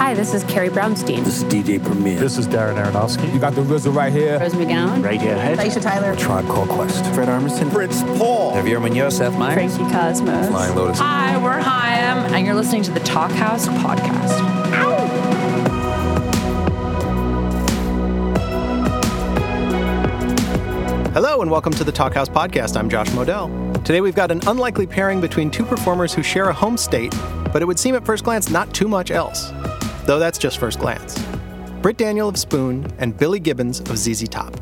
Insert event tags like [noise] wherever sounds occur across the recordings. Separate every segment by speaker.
Speaker 1: Hi, this is Carrie Brownstein.
Speaker 2: This is DJ Premier.
Speaker 3: This is Darren Aronofsky.
Speaker 4: You got the RZA right here.
Speaker 1: Rose McGowan.
Speaker 2: Right Radiohead.
Speaker 5: Aisha Tyler.
Speaker 2: Tribe Called Quest. Fred Armisen.
Speaker 6: Fritz Paul.
Speaker 7: Javier Munoz, Seth Meyers.
Speaker 8: Frankie Cosmos.
Speaker 7: Flying Lotus.
Speaker 9: Hi, we're Haim, and you're listening to the Talkhouse podcast.
Speaker 10: Hello and welcome to the Talkhouse podcast. I'm Josh Modell. Today we've got an unlikely pairing between two performers who share a home state, but it would seem at first glance not too much else. Though that's just first glance. Britt Daniel of Spoon and Billy Gibbons of ZZ Top.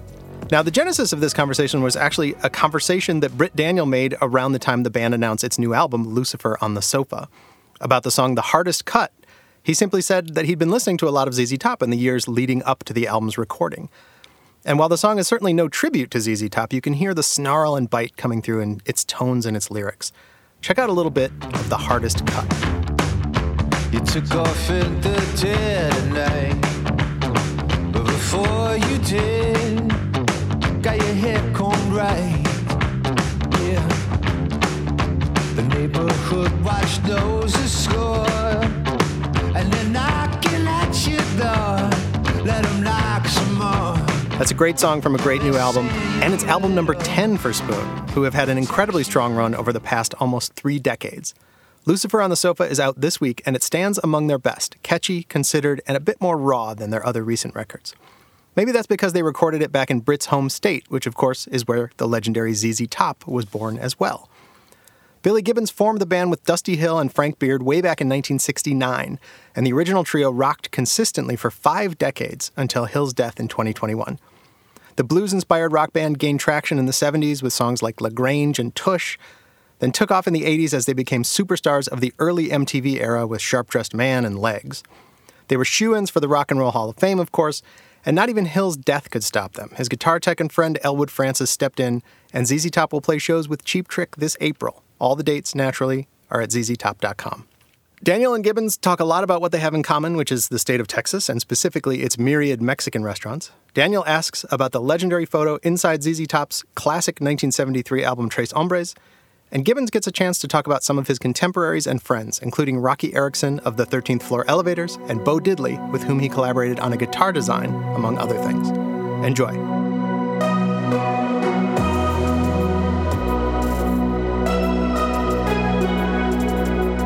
Speaker 10: Now, the genesis of this conversation was actually a conversation that Britt Daniel made around the time the band announced its new album, Lucifer on the Sofa. About the song The Hardest Cut, he simply said that he'd been listening to a lot of ZZ Top in the years leading up to the album's recording. And while the song is certainly no tribute to ZZ Top, you can hear the snarl and bite coming through in its tones and its lyrics. Check out a little bit of The Hardest Cut.
Speaker 11: You took off in the dead of night, but before you did, got your hair combed right. Yeah, the neighborhood watch knows score, and they're knocking at your door. Let them knock some more.
Speaker 10: That's a great song from a great new album, and it's album number 10 for Spoon, who have had an incredibly strong run over the past almost three decades. Lucifer on the Sofa is out this week, and it stands among their best, catchy, considered, and a bit more raw than their other recent records. Maybe that's because they recorded it back in Britt's home state, which of course is where the legendary ZZ Top was born as well. Billy Gibbons formed the band with Dusty Hill and Frank Beard way back in 1969, and the original trio rocked consistently for five decades until Hill's death in 2021. The blues inspired rock band gained traction in the 70s with songs like LaGrange and Tush, then took off in the 80s as they became superstars of the early MTV era with Sharp Dressed Man and Legs. They were shoe ins for the Rock and Roll Hall of Fame, of course, and not even Hill's death could stop them. His guitar tech and friend Elwood Francis stepped in, and ZZ Top will play shows with Cheap Trick this April. All the dates, naturally, are at zztop.com. Daniel and Gibbons talk a lot about what they have in common, which is the state of Texas, and specifically its myriad Mexican restaurants. Daniel asks about the legendary photo inside ZZ Top's classic 1973 album Tres Hombres, and Gibbons gets a chance to talk about some of his contemporaries and friends, including Roky Erickson of the 13th Floor Elevators and Bo Diddley, with whom he collaborated on a guitar design, among other things. Enjoy.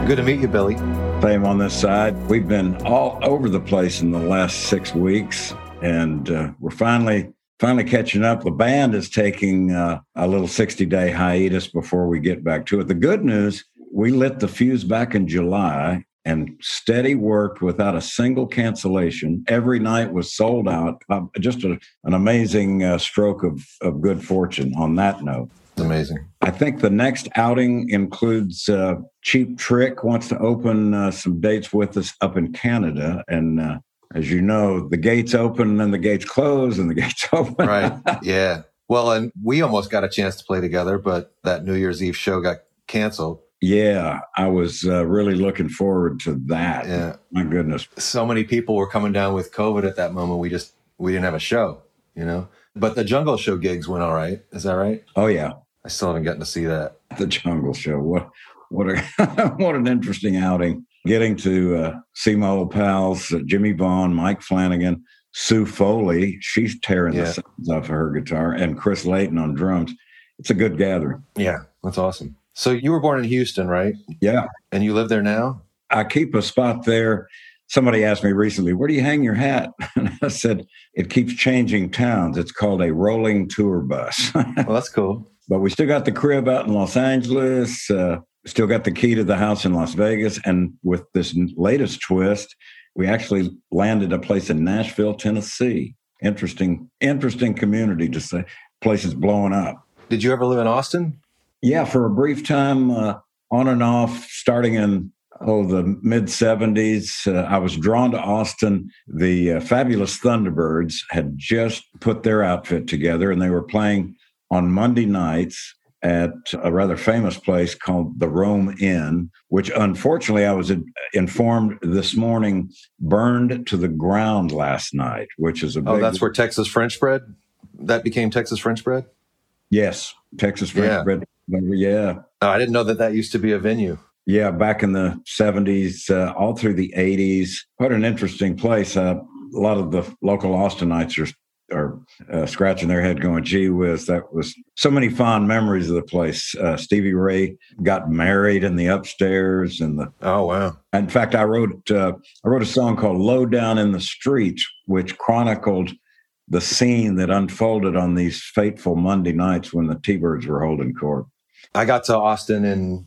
Speaker 7: Good to meet you, Billy.
Speaker 6: Fame on this side. We've been all over the place in the last six weeks, and uh, we're finally finally catching up. The band is taking uh, a little 60 day hiatus before we get back to it. The good news we lit the fuse back in July and steady worked without a single cancellation. Every night was sold out. Uh, just a, an amazing uh, stroke of, of good fortune on that note.
Speaker 7: It's amazing.
Speaker 6: I think the next outing includes uh, Cheap Trick wants to open uh, some dates with us up in Canada, and uh, as you know, the gates open and then the gates close and the [laughs] gates open.
Speaker 7: right. Yeah. Well, and we almost got a chance to play together, but that New Year's Eve show got canceled.
Speaker 6: Yeah, I was uh, really looking forward to that.
Speaker 7: Yeah.
Speaker 6: My goodness.
Speaker 7: So many people were coming down with COVID at that moment. We just we didn't have a show, you know. But the Jungle Show gigs went all right. Is that right?
Speaker 6: Oh yeah.
Speaker 7: I still haven't gotten to see that.
Speaker 6: The Jungle Show. What what a [laughs] what an interesting outing. Getting to uh, see my old pals, uh, Jimmie Vaughan, Mike Flanagan, Sue Foley. She's tearing
Speaker 7: Yeah.
Speaker 6: the sounds off of her guitar, and Chris Layton on drums. It's a good gathering.
Speaker 7: Yeah, that's awesome. So you were born in Houston, right?
Speaker 6: Yeah.
Speaker 7: And you live there now?
Speaker 6: I keep a spot there. Somebody asked me recently, where do you hang your hat? [laughs] And I said, it keeps changing towns. It's called a rolling tour bus. [laughs]
Speaker 7: Well, that's cool.
Speaker 6: but we still got the crib out in Los Angeles. Uh, still got the key to the house in Las Vegas. And with this latest twist, we actually landed a place in Nashville, Tennessee. Interesting, interesting community to say. Place is blowing up.
Speaker 7: Did you ever live in Austin?
Speaker 6: Yeah, for a brief time, uh, on and off, starting in oh the mid '70s, uh, I was drawn to Austin. The uh, fabulous Thunderbirds had just put their outfit together, and they were playing on Monday nights at a rather famous place called the Rome Inn, which unfortunately I was informed this morning burned to the ground last night, which is a
Speaker 7: Oh, that's where Texas French bread that became Texas French bread.
Speaker 6: yes, Texas French
Speaker 7: Yeah.
Speaker 6: bread. Yeah,
Speaker 7: Oh, I didn't know that that used to be a venue.
Speaker 6: Yeah, back in the 70s, uh, all through the 80s. What an interesting place. Uh, a lot of the local Austinites are are uh, scratching their head going, gee whiz, that was so many fond memories of the place. Uh, Stevie Ray got married in the upstairs and the,
Speaker 7: Oh wow.
Speaker 6: in fact, I wrote, uh, I wrote a song called Low Down in the Streets, which chronicled the scene that unfolded on these fateful Monday nights when the T-Birds were holding court.
Speaker 7: I got to Austin in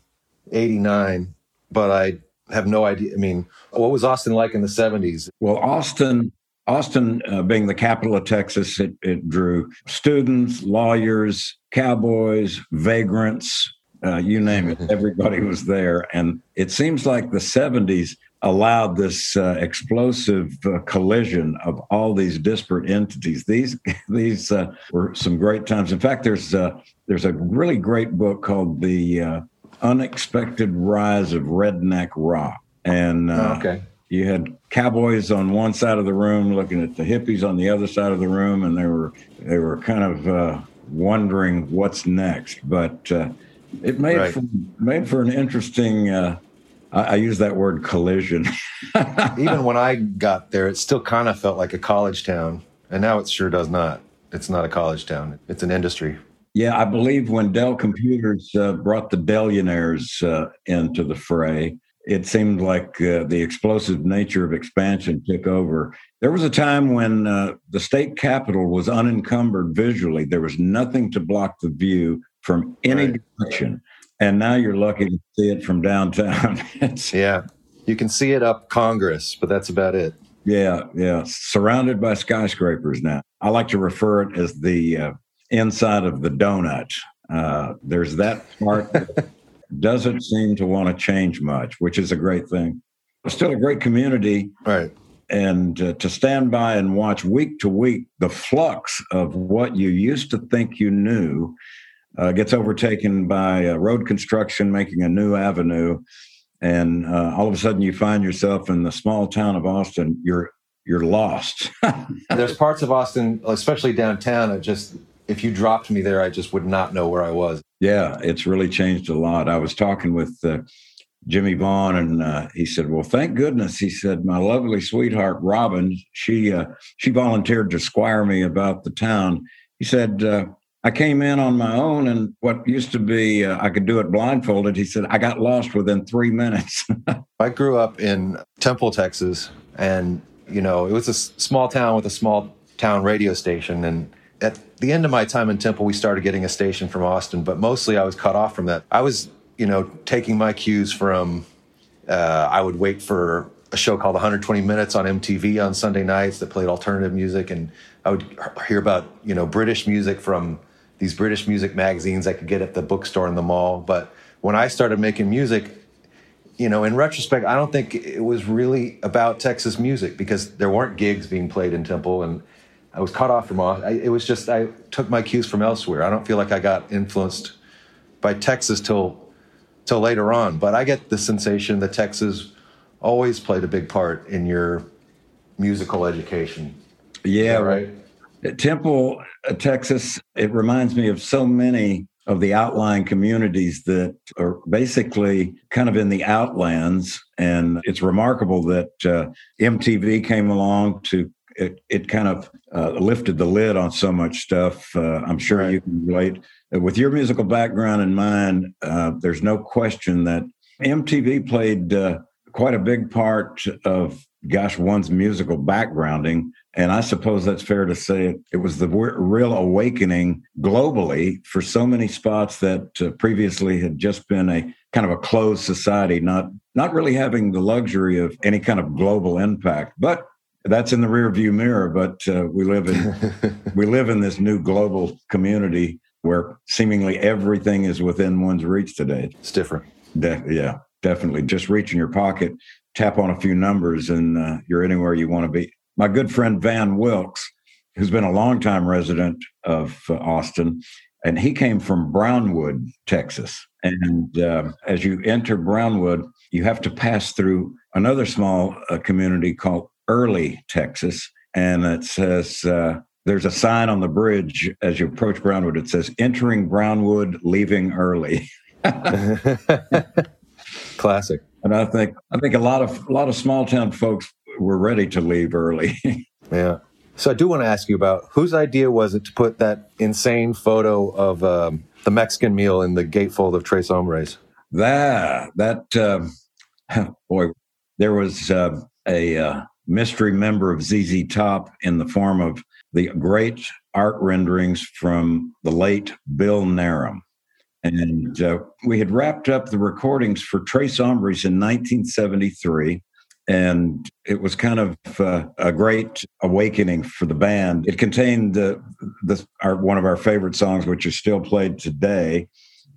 Speaker 7: '89, but I have no idea. I mean, what was Austin like in the '70s?
Speaker 6: Well, Austin, Austin uh, being the capital of Texas, it, it drew students, lawyers, cowboys, vagrants, uh, you name it. [laughs] Everybody was there, and it seems like the '70s allowed this uh, explosive uh, collision of all these disparate entities. These [laughs] these uh, were some great times. In fact, there's uh, there's a really great book called The uh, Unexpected Rise of Redneck Rock, and uh,
Speaker 7: Oh, okay.
Speaker 6: You had cowboys on one side of the room looking at the hippies on the other side of the room, and they were they were kind of uh, wondering what's next. But uh, it made
Speaker 7: Right.
Speaker 6: for, made for an interesting. Uh, I, I use that word collision. [laughs]
Speaker 7: Even when I got there, it still kind of felt like a college town, and now it sure does not. It's not a college town. It's an industry.
Speaker 6: Yeah, I believe when Dell Computers uh, brought the Dellionaires uh, into the fray, it seemed like uh, the explosive nature of expansion took over. There was a time when uh, the state capitol was unencumbered visually. There was nothing to block the view from any
Speaker 7: Right.
Speaker 6: direction. And now you're lucky to see it from downtown. [laughs]
Speaker 7: Yeah. You can see it up Congress, but that's about it.
Speaker 6: yeah, yeah, surrounded by skyscrapers now. I like to refer it as the uh, inside of the donut. Uh, there's that part [laughs] doesn't seem to want to change much, which is a great thing. It's still a great community,
Speaker 7: Right.
Speaker 6: and uh, to stand by and watch week to week the flux of what you used to think you knew uh, gets overtaken by uh, road construction, making a new avenue, and uh, all of a sudden you find yourself in the small town of Austin. You're you're lost. [laughs]
Speaker 7: There's parts of Austin, especially downtown, that just, if you dropped me there, I just would not know where I was.
Speaker 6: Yeah, it's really changed a lot. I was talking with uh, Jimmie Vaughan, and uh, he said, "Well, thank goodness." He said, "My lovely sweetheart Robin, she uh, she volunteered to squire me about the town." He said, uh, "I came in on my own, and what used to be uh, I could do it blindfolded." He said, "I got lost within three minutes." [laughs]
Speaker 7: I grew up in Temple, Texas, and you know it was a small town with a small town radio station. And at the end of my time in Temple, we started getting a station from Austin, but mostly I was cut off from that. I was, you know, taking my cues from. Uh, I would wait for a show called 120 Minutes on MTV on Sunday nights that played alternative music, and I would hear about you know British music from these British music magazines I could get at the bookstore in the mall. But when I started making music, you know, in retrospect, I don't think it was really about Texas music because there weren't gigs being played in Temple, and I was cut off from all. I, it was just I took my cues from elsewhere. I don't feel like I got influenced by Texas till till later on, but I get the sensation that Texas always played a big part in your musical education.
Speaker 6: yeah,
Speaker 7: right.
Speaker 6: At Temple, uh, Texas, it reminds me of so many of the outlying communities that are basically kind of in the outlands. And it's remarkable that uh, MTV came along to, it, it kind of uh, lifted the lid on so much stuff. Uh, I'm sure
Speaker 7: Right.
Speaker 6: you can relate. Uh, With your musical background in mind, uh, there's no question that MTV played uh, quite a big part of, gosh, one's musical backgrounding. And I suppose that's fair to say it, it was the w- real awakening globally for so many spots that uh, previously had just been a kind of a closed society, not not really having the luxury of any kind of global impact. But that's in the rearview mirror. But uh, we live in [laughs] we live in this new global community where seemingly everything is within one's reach today.
Speaker 7: It's different.
Speaker 6: De- yeah, definitely. Just reach in your pocket, tap on a few numbers, and uh, you're anywhere you want to be. My good friend Van Wilks, who's been a longtime resident of uh, Austin, and he came from Brownwood, Texas. And uh, as you enter Brownwood, you have to pass through another small uh, community called Early, Texas. And it says, uh, there's a sign on the bridge as you approach Brownwood. It says, entering Brownwood, leaving early. [laughs]
Speaker 7: Classic.
Speaker 6: And I think I think a lot of a lot of small town folks were ready to leave early. [laughs]
Speaker 7: Yeah. So I do want to ask you about whose idea was it to put that insane photo of um, the Mexican meal in the gatefold of Tres Hombres?
Speaker 6: that that um, [laughs] boy, there was uh, a uh, mystery member of ZZ Top in the form of the great art renderings from the late Bill Narum. And uh, we had wrapped up the recordings for Tres Hombres in 1973. And it was kind of uh, a great awakening for the band. It contained uh, the, our, one of our favorite songs, which is still played today,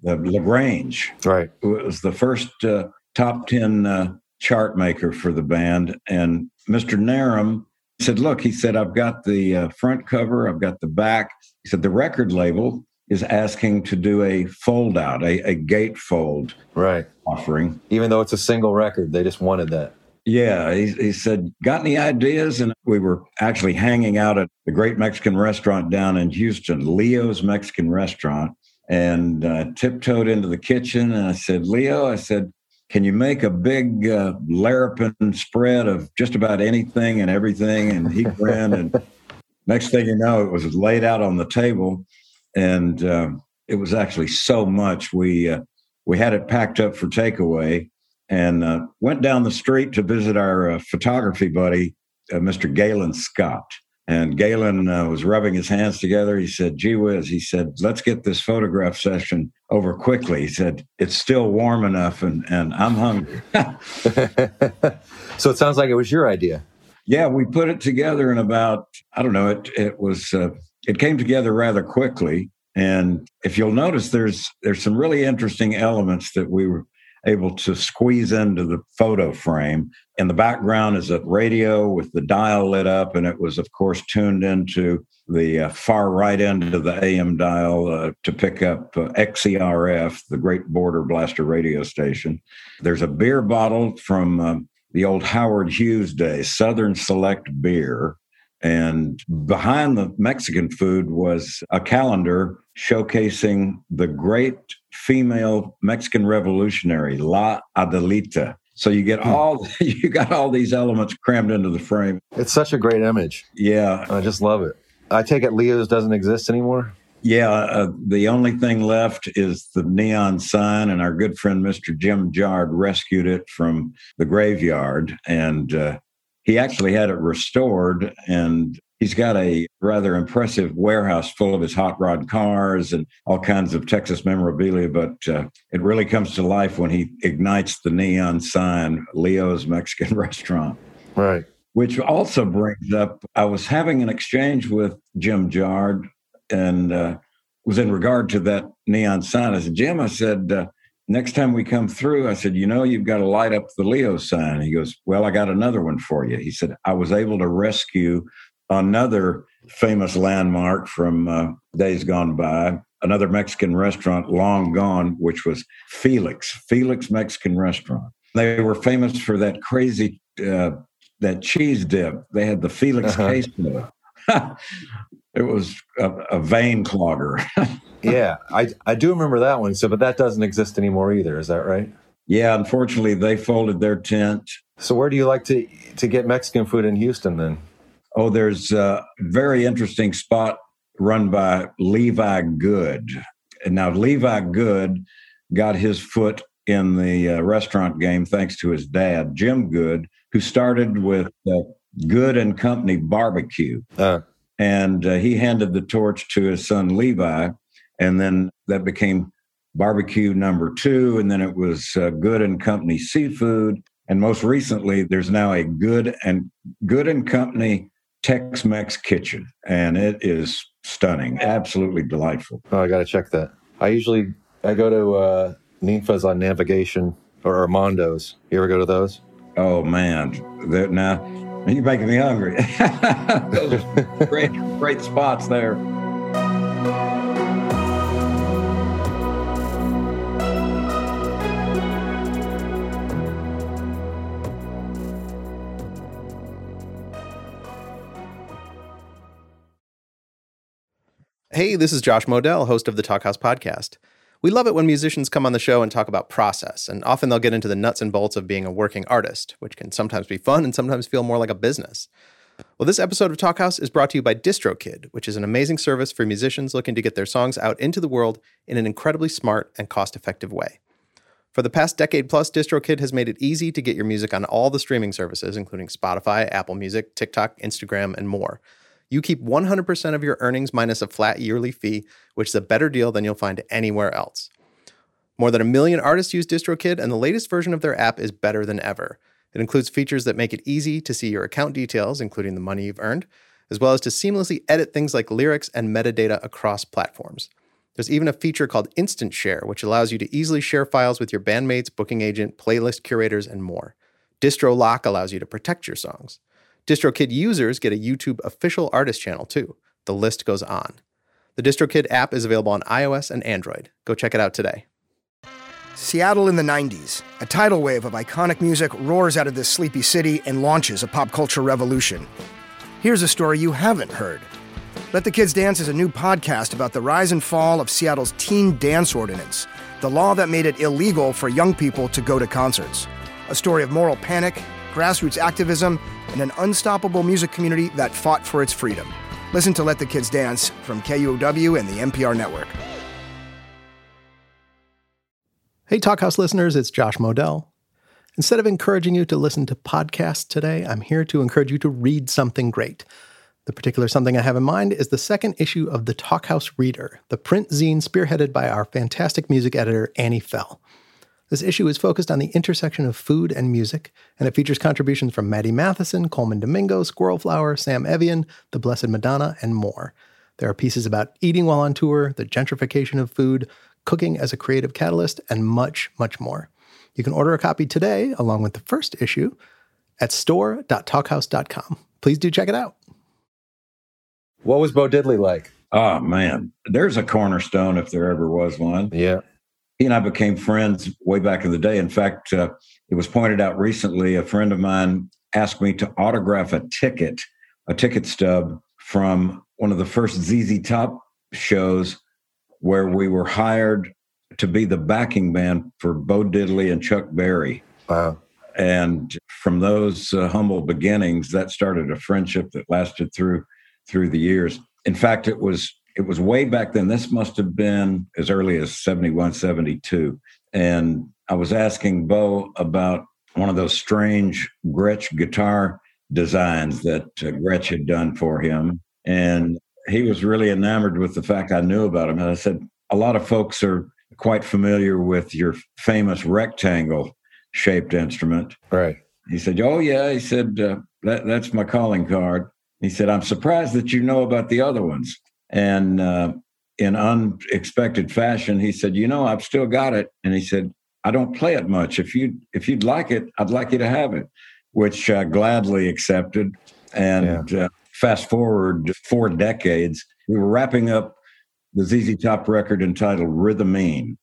Speaker 6: the Lagrange.
Speaker 7: Right.
Speaker 6: It was the first uh, top 10 uh, chart maker for the band. And Mr. Narum said, Look, he said, I've got the uh, front cover, I've got the back. He said, The record label is asking to do a fold out, a, a gatefold
Speaker 7: Right.
Speaker 6: offering.
Speaker 7: Even though it's a single record, they just wanted that.
Speaker 6: Yeah, he, he said, Got any ideas? And we were actually hanging out at the great Mexican restaurant down in Houston, Leo's Mexican Restaurant, and uh, tiptoed into the kitchen. And I said, Leo, I said, can you make a big uh, larapin spread of just about anything and everything? And he grinned. And [laughs] next thing you know, it was laid out on the table. And uh, it was actually so much. We, uh, we had it packed up for takeaway and uh, went down the street to visit our uh, photography buddy, uh, Mr. Galen Scott. And Galen uh, was rubbing his hands together. He said, gee whiz, he said, let's get this photograph session over quickly. He said, it's still warm enough and, and I'm hungry. [laughs] [laughs]
Speaker 7: so it sounds like it was your idea.
Speaker 6: yeah, we put it together in about, I don't know, it, it was, uh, it came together rather quickly. And if you'll notice, there's, there's some really interesting elements that we were able to squeeze into the photo frame. In the background is a radio with the dial lit up, and it was, of course, tuned into the uh, far right end of the AM dial uh, to pick up uh, XERF, the Great Border Blaster radio station. There's a beer bottle from uh, the old Howard Hughes days, Southern Select beer. And behind the Mexican food was a calendar showcasing the great female Mexican revolutionary, La Adelita. So you get all [laughs] you got all these elements crammed into the frame.
Speaker 7: It's such a great image.
Speaker 6: Yeah,
Speaker 7: I just love it. I take it Leo's doesn't exist anymore.
Speaker 6: yeah. Uh, the only thing left is the neon sign, and our good friend Mr. Jim Jard rescued it from the graveyard, and uh, he actually had it restored. And he's got a rather impressive warehouse full of his hot rod cars and all kinds of Texas memorabilia. But uh, it really comes to life when he ignites the neon sign, Leo's Mexican [laughs] Restaurant.
Speaker 7: Right.
Speaker 6: Which also brings up, I was having an exchange with Jim Jard and uh, was in regard to that neon sign. I said, Jim, I said, uh, next time we come through, I said, you know, you've got to light up the Leo sign. He goes, well, I got another one for you. He said, I was able to rescue another famous landmark from uh, days gone by, another Mexican restaurant long gone, which was Felix, Felix Mexican Restaurant. They were famous for that crazy uh, that cheese dip. They had the Felix
Speaker 7: Uh-huh.
Speaker 6: queso. [laughs] it was a, a vein clogger. [laughs]
Speaker 7: Yeah, I I do remember that one. So, but that doesn't exist anymore either. Is that right?
Speaker 6: yeah, unfortunately, they folded their tent.
Speaker 7: So, where do you like to to get Mexican food in Houston then?
Speaker 6: Oh, there's a very interesting spot run by Levi Goode. And now Levi Goode got his foot in the uh, restaurant game thanks to his dad, Jim Goode, who started with uh, Goode and Company Barbecue.
Speaker 7: Uh,
Speaker 6: And uh, he handed the torch to his son Levi. And then that became barbecue number two. And then it was uh, Goode and Company Seafood. And most recently, there's now a Goode and Goode and Company Tex-Mex kitchen, and it is stunning, absolutely delightful.
Speaker 7: oh, I got to check that. I usually I go to uh, Ninfa's on Navigation or Armando's. You ever go to those?
Speaker 6: Oh man, that now you're making me hungry. [laughs] Those are great, great spots there.
Speaker 10: Hey, this is Josh Modell, host of the Talkhouse podcast. We love it when musicians come on the show and talk about process, and often they'll get into the nuts and bolts of being a working artist, which can sometimes be fun and sometimes feel more like a business. Well, this episode of Talkhouse is brought to you by DistroKid, which is an amazing service for musicians looking to get their songs out into the world in an incredibly smart and cost effective way. For the past decade plus, DistroKid has made it easy to get your music on all the streaming services, including Spotify, Apple Music, TikTok, Instagram, and more. You keep 100% of your earnings minus a flat yearly fee, which is a better deal than you'll find anywhere else. More than a million artists use DistroKid, and the latest version of their app is better than ever. It includes features that make it easy to see your account details, including the money you've earned, as well as to seamlessly edit things like lyrics and metadata across platforms. There's even a feature called Instant Share, which allows you to easily share files with your bandmates, booking agent, playlist curators, and more. Distro Lock allows you to protect your songs. DistroKid users get a YouTube official artist channel too. The list goes on. The DistroKid app is available on iOS and Android. Go check it out today.
Speaker 1: Seattle in the 90s. A tidal wave of iconic music roars out of this sleepy city and launches a pop culture revolution. Here's a story you haven't heard. Let the Kids Dance is a new podcast about the rise and fall of Seattle's teen dance ordinance, the law that made it illegal for young people to go to concerts. A story of moral panic, grassroots activism, and an unstoppable music community that fought for its freedom. Listen to Let the Kids Dance from KUOW and the NPR network.
Speaker 10: Hey, Talkhouse listeners, it's Josh Modell. Instead of encouraging you to listen to podcasts today, I'm here to encourage you to read something great. The particular something I have in mind is the second issue of the Talkhouse Reader, the print zine spearheaded by our fantastic music editor, Annie Fell. This issue is focused on the intersection of food and music, and it features contributions from Maddie Matheson, Colman Domingo, Squirrel Flower, Sam Evian, The Blessed Madonna, and more. There are pieces about eating while on tour, the gentrification of food, cooking as a creative catalyst, and much, much more. You can order a copy today, along with the first issue, at store.talkhouse.com. Please do check it out.
Speaker 7: What was Bo Diddley like?
Speaker 6: Oh man, there's a cornerstone if there ever was one.
Speaker 7: Yeah.
Speaker 6: He and I became friends way back in the day. In fact, uh, it was pointed out recently. A friend of mine asked me to autograph a ticket, a ticket stub from one of the first ZZ Top shows where we were hired to be the backing band for Bo Diddley and Chuck Berry.
Speaker 7: Wow.
Speaker 6: And from those uh, humble beginnings, that started a friendship that lasted through through the years. In fact, it was it was way back then. This must have been as early as 71, 72. And I was asking Bo about one of those strange Gretsch guitar designs that uh, Gretsch had done for him. And he was really enamored with the fact I knew about him. And I said, a lot of folks are quite familiar with your famous rectangle shaped instrument.
Speaker 7: Right.
Speaker 6: He said, Oh, yeah. He said, uh, that, That's my calling card. He said, I'm surprised that you know about the other ones. And uh, in unexpected fashion, he said, "You know, I've still got it." And he said, "I don't play it much. If you if you'd like it, I'd like you to have it," which I gladly accepted. And yeah. uh, fast forward four decades, we were wrapping up the ZZ Top record entitled "Rhythmeen,"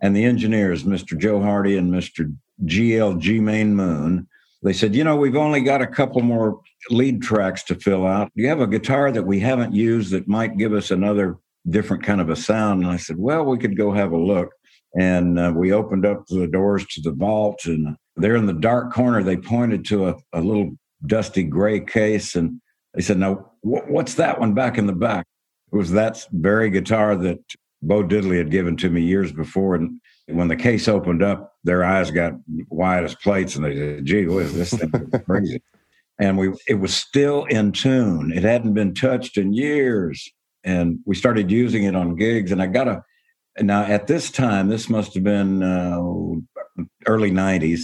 Speaker 6: and the engineers, Mr. Joe Hardy and Mr. GLG Main Moon, they said, "You know, we've only got a couple more lead tracks to fill out. Do you have a guitar that we haven't used that might give us another different kind of a sound? And I said, well, we could go have a look. And uh, we opened up the doors to the vault, and there in the dark corner, they pointed to a, a little dusty gray case, and they said, "Now, wh- what's that one back in the back?" It was that very guitar that Bo Diddley had given to me years before, and when the case opened up, their eyes got wide as plates, and they said, "Gee what is this thing crazy." [laughs] and we it was still in tune. It hadn't been touched in years, and we started using it on gigs. And I got a now at this time, this must have been uh, early '90s,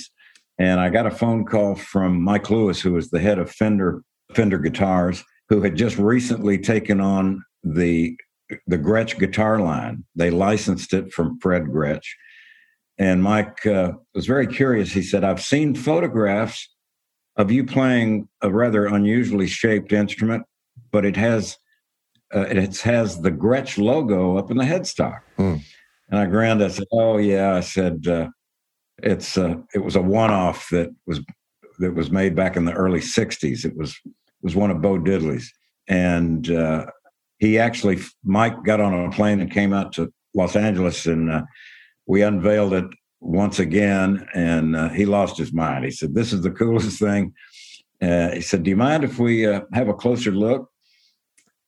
Speaker 6: and I got a phone call from Mike Lewis, who was the head of Fender Fender Guitars, who had just recently taken on the the Gretsch guitar line. They licensed it from Fred Gretsch. And Mike uh, was very curious. He said, I've seen photographs of you playing a rather unusually shaped instrument, but it has uh, it has the Gretsch logo up in the headstock. Mm. And I grinned. I said, "Oh yeah." I said, uh, "It's uh, it was a one-off that was that was made back in the early '60s. It was was one of Bo Diddley's, and uh, he actually Mike got on a plane and came out to Los Angeles, and uh, we unveiled it once again, and uh, he lost his mind. He said, "This is the coolest thing." Uh, he said, "Do you mind if we uh, have a closer look?"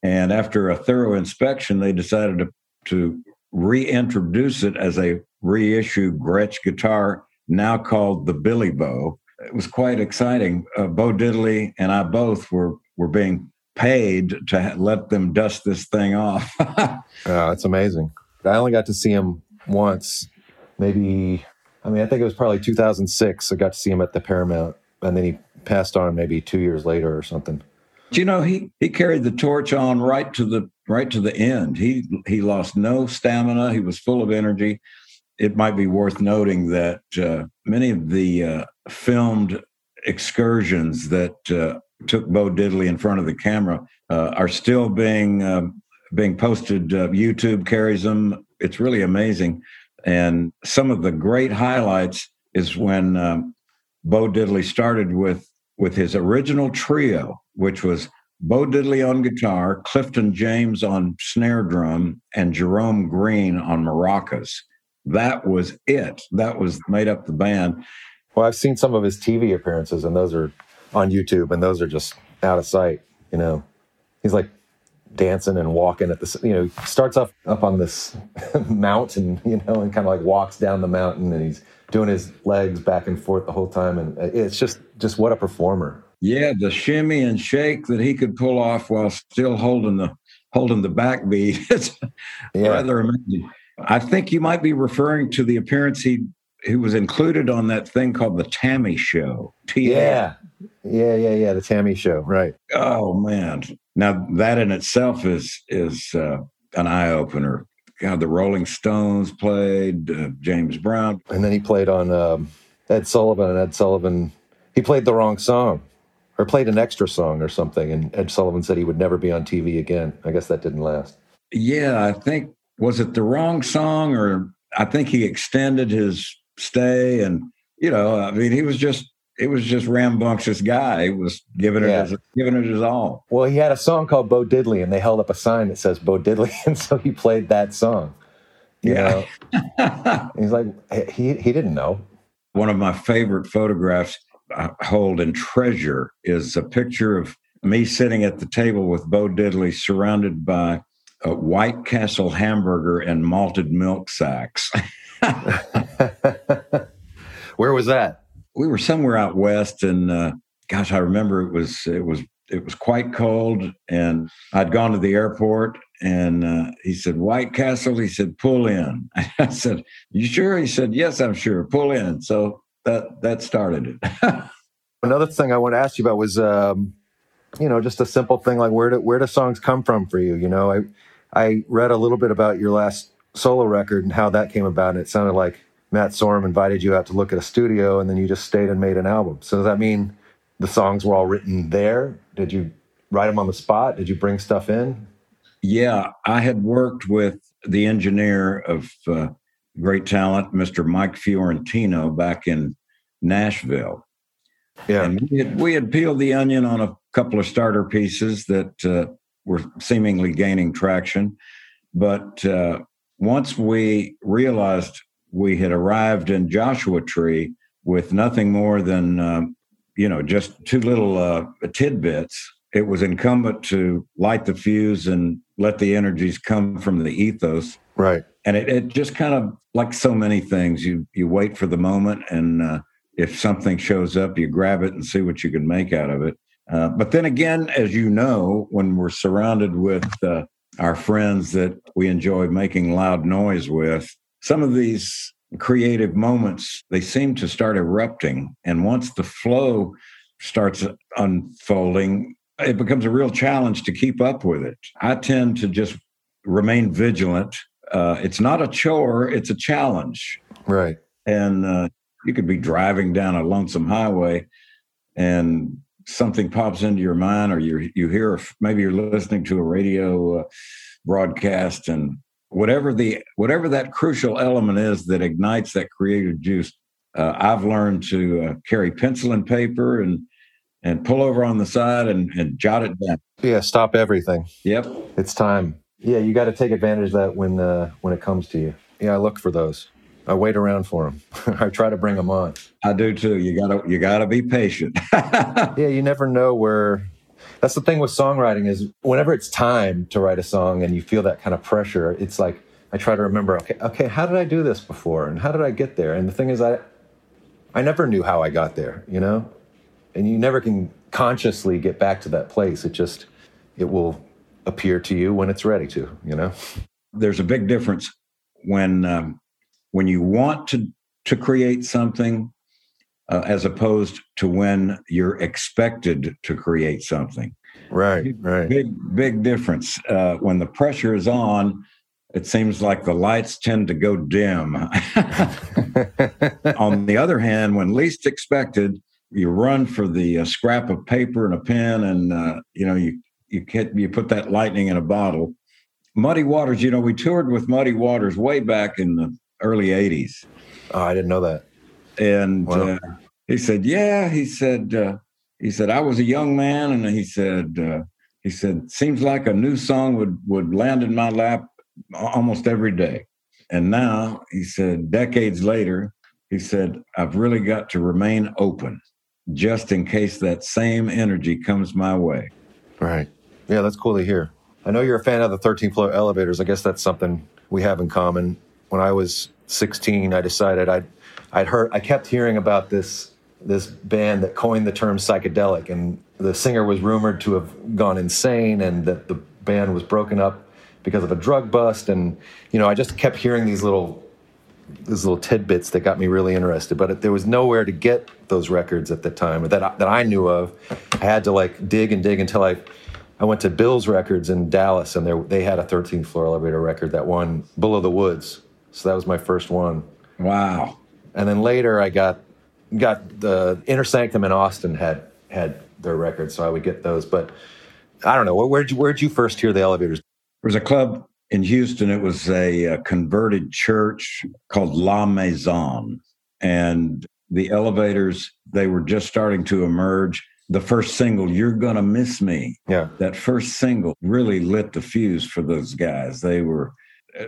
Speaker 6: And after a thorough inspection, they decided to, to reintroduce it as a reissue Gretsch guitar, now called the Billy Bo. It was quite exciting. Uh, Bo Diddley and I both were were being paid to let them dust this thing off.
Speaker 7: yeah, [laughs] that's amazing. I only got to see him once, maybe. I mean, I think it was probably 2006. I got to see him at the Paramount, and then he passed on maybe two years later or something.
Speaker 6: Do you know, he he carried the torch on right to the right to the end. He he lost no stamina. He was full of energy. It might be worth noting that uh, many of the uh, filmed excursions that uh, took Bo Diddley in front of the camera uh, are still being um, being posted. Uh, YouTube carries them. It's really amazing. And some of the great highlights is when um, Bo Diddley started with with his original trio, which was Bo Diddley on guitar, Clifton James on snare drum, and Jerome Green on maracas. That was it. That was made up the band.
Speaker 7: Well, I've seen some of his TV appearances, and those are on YouTube, and those are just out of sight. You know, he's like dancing and walking at the. You know, starts up up on this [laughs] mountain, you know, and kind of like walks down the mountain, and he's doing his legs back and forth the whole time, and uh, it's just just what a performer.
Speaker 6: Yeah, the shimmy and shake that he could pull off while still holding the holding the backbeat. [laughs] it's yeah. rather amazing. I think you might be referring to the appearance he he was included on that thing called the T.A.M.I. Show.
Speaker 7: T- yeah, yeah, yeah, yeah. The T.A.M.I. Show, right?
Speaker 6: Oh man! Now that in itself is is uh, an eye opener. God, the Rolling Stones played uh, James Brown,
Speaker 7: and then he played on um, Ed Sullivan, and Ed Sullivan he played the wrong song, or played an extra song or something, and Ed Sullivan said he would never be on TV again. I guess that didn't last.
Speaker 6: Yeah, I think was it the wrong song, or I think he extended his stay, and you know, I mean, he was just it was just rambunctious guy. He was giving it yeah. his, giving it his all.
Speaker 7: Well, he had a song called Bo Diddley, and they held up a sign that says Bo Diddley, [laughs] and so he played that song. You yeah, [laughs] he's like he he didn't know.
Speaker 6: One of my favorite photographs I hold and treasure is a picture of me sitting at the table with Bo Diddley, surrounded by a White Castle hamburger and malted milk sacks. [laughs]
Speaker 7: Where was that?
Speaker 6: We were somewhere out west, and uh, gosh, I remember it was it was it was quite cold, and I'd gone to the airport, and uh, he said, "White Castle." He said, "Pull in." [laughs] I said, "You sure?" He said, "Yes, I'm sure. Pull in." So that that started it. [laughs]
Speaker 7: Another thing I want to ask you about was, um, you know, just a simple thing like where do where do songs come from for you? You know, I I read a little bit about your last solo record and how that came about, and it sounded like Matt Sorum invited you out to look at a studio and then you just stayed and made an album. So does that mean the songs were all written there? Did you write them on the spot? Did you bring stuff in?
Speaker 6: Yeah, I had worked with the engineer of uh, great talent, Mr. Mike Fiorentino, back in Nashville. Yeah. And we had, we had peeled the onion on a couple of starter pieces that uh, were seemingly gaining traction. But uh, once we realized we had arrived in Joshua Tree with nothing more than, uh, you know, just two little uh, tidbits. It was incumbent to light the fuse and let the energies come from the ethos.
Speaker 7: Right.
Speaker 6: And it, it just kind of like so many things, you you wait for the moment, and uh, if something shows up, you grab it and see what you can make out of it. Uh, but then again, as you know, when we're surrounded with uh, our friends that we enjoy making loud noise with, some of these creative moments they seem to start erupting. And once the flow starts unfolding it becomes a real challenge to keep up with it. I tend to just remain vigilant. Uh, it's not a chore it's a challenge.
Speaker 7: Right.
Speaker 6: And uh, you could be driving down a lonesome highway and something pops into your mind or you you hear maybe you're listening to a radio uh, broadcast and whatever the whatever that crucial element is that ignites that creative juice uh, i've learned to uh, carry pencil and paper and and pull over on the side and, and jot it down
Speaker 7: yeah stop everything
Speaker 6: yep
Speaker 7: it's time Yeah, you got to take advantage of that when uh, when it comes to you. Yeah, I look for those. I wait around for them. [laughs] I try to bring them on.
Speaker 6: I do too. You gotta you gotta be patient. [laughs]
Speaker 7: Yeah, you never know where. That's the thing with songwriting is whenever it's time to write a song and you feel that kind of pressure, it's like I try to remember. Okay, okay, how did I do this before, and how did I get there? And the thing is, I I never knew how I got there. You know, and you never can consciously get back to that place. It just it will appear to you when it's ready to. You know.
Speaker 6: There's a big difference when um, when you want to to create something uh, as opposed to when you're expected to create something.
Speaker 7: Right. Right.
Speaker 6: Big big difference. Uh, when the pressure is on, it seems like the lights tend to go dim. [laughs] on the other hand, when least expected, you run for the uh, scrap of paper and a pen, and uh, you know you you get you put that lightning in a bottle. Muddy Waters, you know, we toured with Muddy Waters way back in the early '80s,
Speaker 7: Oh, I didn't know that.
Speaker 6: And
Speaker 7: Wow.
Speaker 6: uh, he said, "Yeah," he said. Uh, he said, "I was a young man," and he said, uh, "He said, seems like a new song would would land in my lap almost every day." And now he said, decades later, he said, "I've really got to remain open, just in case that same energy comes my way."
Speaker 7: Right. Yeah, that's cool to hear. I know you're a fan of the 13th floor elevators. I guess that's something we have in common. When I was 16, I decided I'd I'd heard I kept hearing about this this band that coined the term psychedelic and the singer was rumored to have gone insane and that the band was broken up because of a drug bust and you know, I just kept hearing these little these little tidbits that got me really interested. But there was nowhere to get those records at the time that I, that I knew of. I had to like dig and dig until I I went to Bill's Records in Dallas, and they had a 13th floor elevator record that won of the Woods. So that was my first one.
Speaker 6: Wow.
Speaker 7: And then later I got got the Inner Sanctum in Austin had had their records, so I would get those. But I don't know where where'd you where'd you first hear the elevators?
Speaker 6: There was a club in Houston. It was a, uh converted church called La Maison. And the elevators, they were just starting to emerge. The first single, You're Gonna Miss Me,
Speaker 7: Yeah,
Speaker 6: that first single really lit the fuse for those guys. They were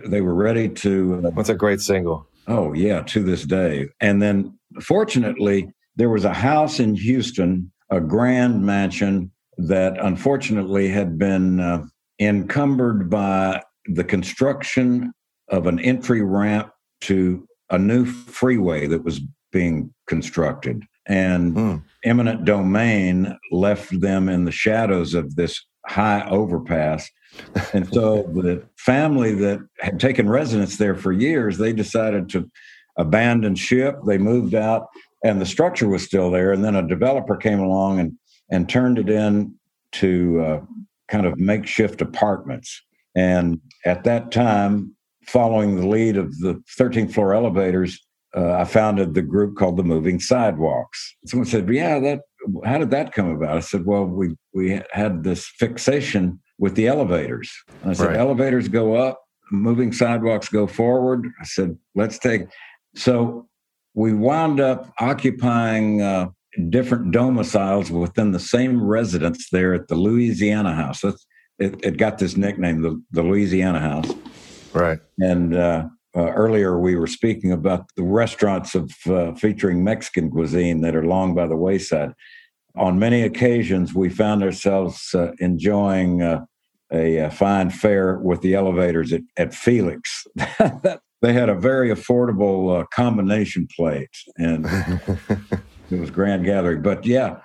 Speaker 6: they were ready to uh,
Speaker 7: what's a great single?
Speaker 6: Oh, yeah, to this day. And then fortunately, there was a house in Houston, a grand mansion that unfortunately had been uh, encumbered by the construction of an entry ramp to a new freeway that was being constructed. And
Speaker 7: Hmm.
Speaker 6: eminent domain left them in the shadows of this high overpass. And so the family that had taken residence there for years, they decided to abandon ship. They moved out and the structure was still there. And then a developer came along and, and turned it in to uh, kind of makeshift apartments. And at that time, following the lead of the 13th floor elevators, uh, I founded the group called the Moving Sidewalks. Someone said, "Yeah, that. How did that come about?" I said, "Well, we we had this fixation with the elevators." I said,
Speaker 7: Right.
Speaker 6: "Elevators go up, moving sidewalks go forward." I said, "Let's take." So we wound up occupying uh, different domiciles within the same residence there at the Louisiana House. That's, it, it got this nickname, the, the Louisiana House.
Speaker 7: Right.
Speaker 6: And uh, uh, earlier we were speaking about the restaurants of uh, featuring Mexican cuisine that are long by the wayside. On many occasions, we found ourselves uh, enjoying uh, a, uh fine fare with the elevators at, at Felix. [laughs] they had a very affordable uh, combination plate, and [laughs] it was grand gathering. But yeah,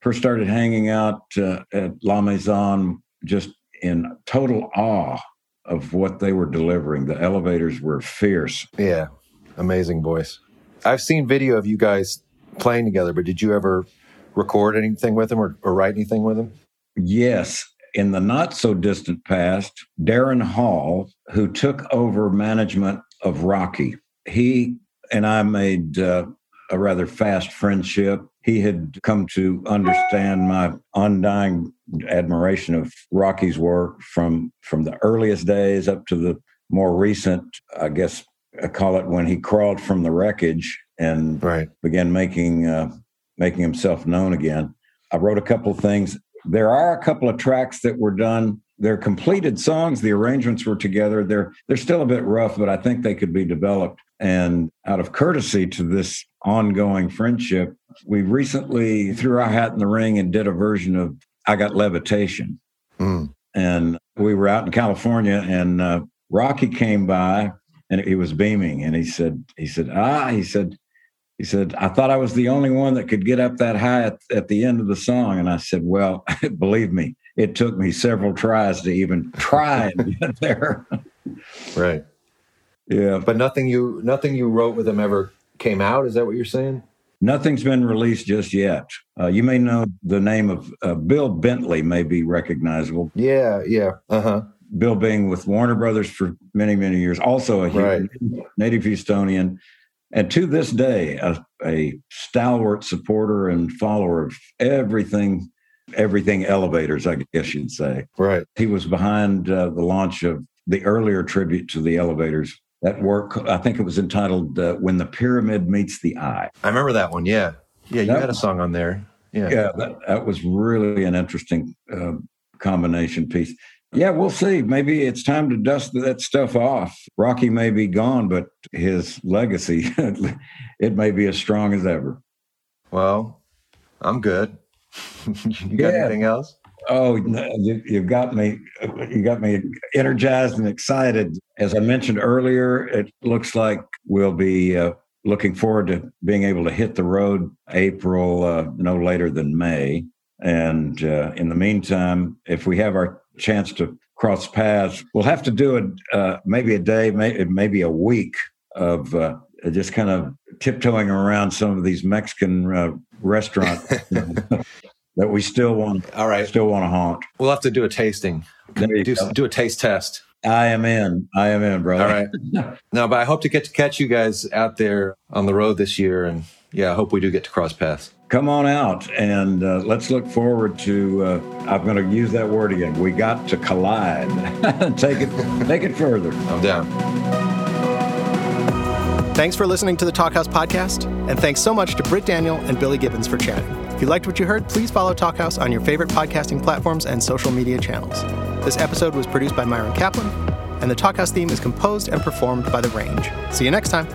Speaker 6: first started hanging out uh, at La Maison just in total awe of what they were delivering. The elevators were fierce.
Speaker 7: Yeah, amazing voice. I've seen video of you guys playing together, but did you ever record anything with them or, or write anything with them?
Speaker 6: Yes, in the not so distant past, Darren Hall, who took over management of Roky, he and I made uh, a rather fast friendship. He had come to understand my undying admiration of Roky's work from from the earliest days up to the more recent, I guess I call it when he crawled from the wreckage and
Speaker 7: Right.
Speaker 6: began making uh, making himself known again. I wrote a couple of things. There are a couple of tracks that were done they're completed songs. The arrangements were together. They're they're still a bit rough, but I think they could be developed. And out of courtesy to this ongoing friendship, we recently threw our hat in the ring and did a version of "I Got Levitation."
Speaker 7: Mm.
Speaker 6: And we were out in California, and uh, Roky came by, and he was beaming, and he said, "He said, ah, he said." He said, I thought I was the only one that could get up that high at, at the end of the song. And I said, Well, [laughs] believe me, it took me several tries to even try and [laughs] get there.
Speaker 7: Right.
Speaker 6: yeah.
Speaker 7: But nothing you nothing you wrote with him ever came out. Is that what you're saying?
Speaker 6: Nothing's been released just yet. Uh, you may know the name of uh, Bill Bentley, may be recognizable.
Speaker 7: Yeah. Yeah. Uh huh.
Speaker 6: Bill being with Warner Brothers for many, many years, also a
Speaker 7: Right.
Speaker 6: native Houstonian, and to this day, a, a stalwart supporter and follower of everything, everything elevators, I guess you'd say.
Speaker 7: Right.
Speaker 6: He was behind uh, the launch of the earlier tribute to the elevators. That work, I think it was entitled uh, "When the Pyramid Meets the Eye."
Speaker 7: I remember that one. Yeah. Yeah. You
Speaker 6: That-
Speaker 7: had a song on there. Yeah.
Speaker 6: Yeah, that, that was really an interesting uh, combination piece. Yeah, we'll see. Maybe it's time to dust that stuff off. Roky may be gone, but his legacy, [laughs] it may be as strong as ever.
Speaker 7: Well, I'm good. [laughs] you got
Speaker 6: Yeah.
Speaker 7: anything else?
Speaker 6: Oh, you, you've got me. You got me energized and excited. As I mentioned earlier, it looks like we'll be uh, looking forward to being able to hit the road April, uh, no later than May. And uh, in the meantime, if we have our chance to cross paths, we'll have to do it uh, maybe a day, may, maybe a week of uh, just kind of tiptoeing around some of these Mexican uh, restaurants [laughs] that we still want.
Speaker 7: All right.
Speaker 6: Still want to haunt.
Speaker 7: We'll have to do a tasting. Do, do a taste test.
Speaker 6: I am in. I am in, brother.
Speaker 7: All right. [laughs] No, but I hope to get to catch you guys out there on the road this year. And yeah, I hope we do get to cross paths.
Speaker 6: Come on out and uh, let's look forward to. Uh, I'm going to use that word again. We got to collide. [laughs] take it. Take it further.
Speaker 7: I'm down.
Speaker 10: Thanks for listening to the Talkhouse podcast, and thanks so much to Britt Daniel and Billy Gibbons for chatting. If you liked what you heard, please follow Talkhouse on your favorite podcasting platforms and social media channels. This episode was produced by Myron Kaplan, and the Talkhouse theme is composed and performed by The Range. See you next time.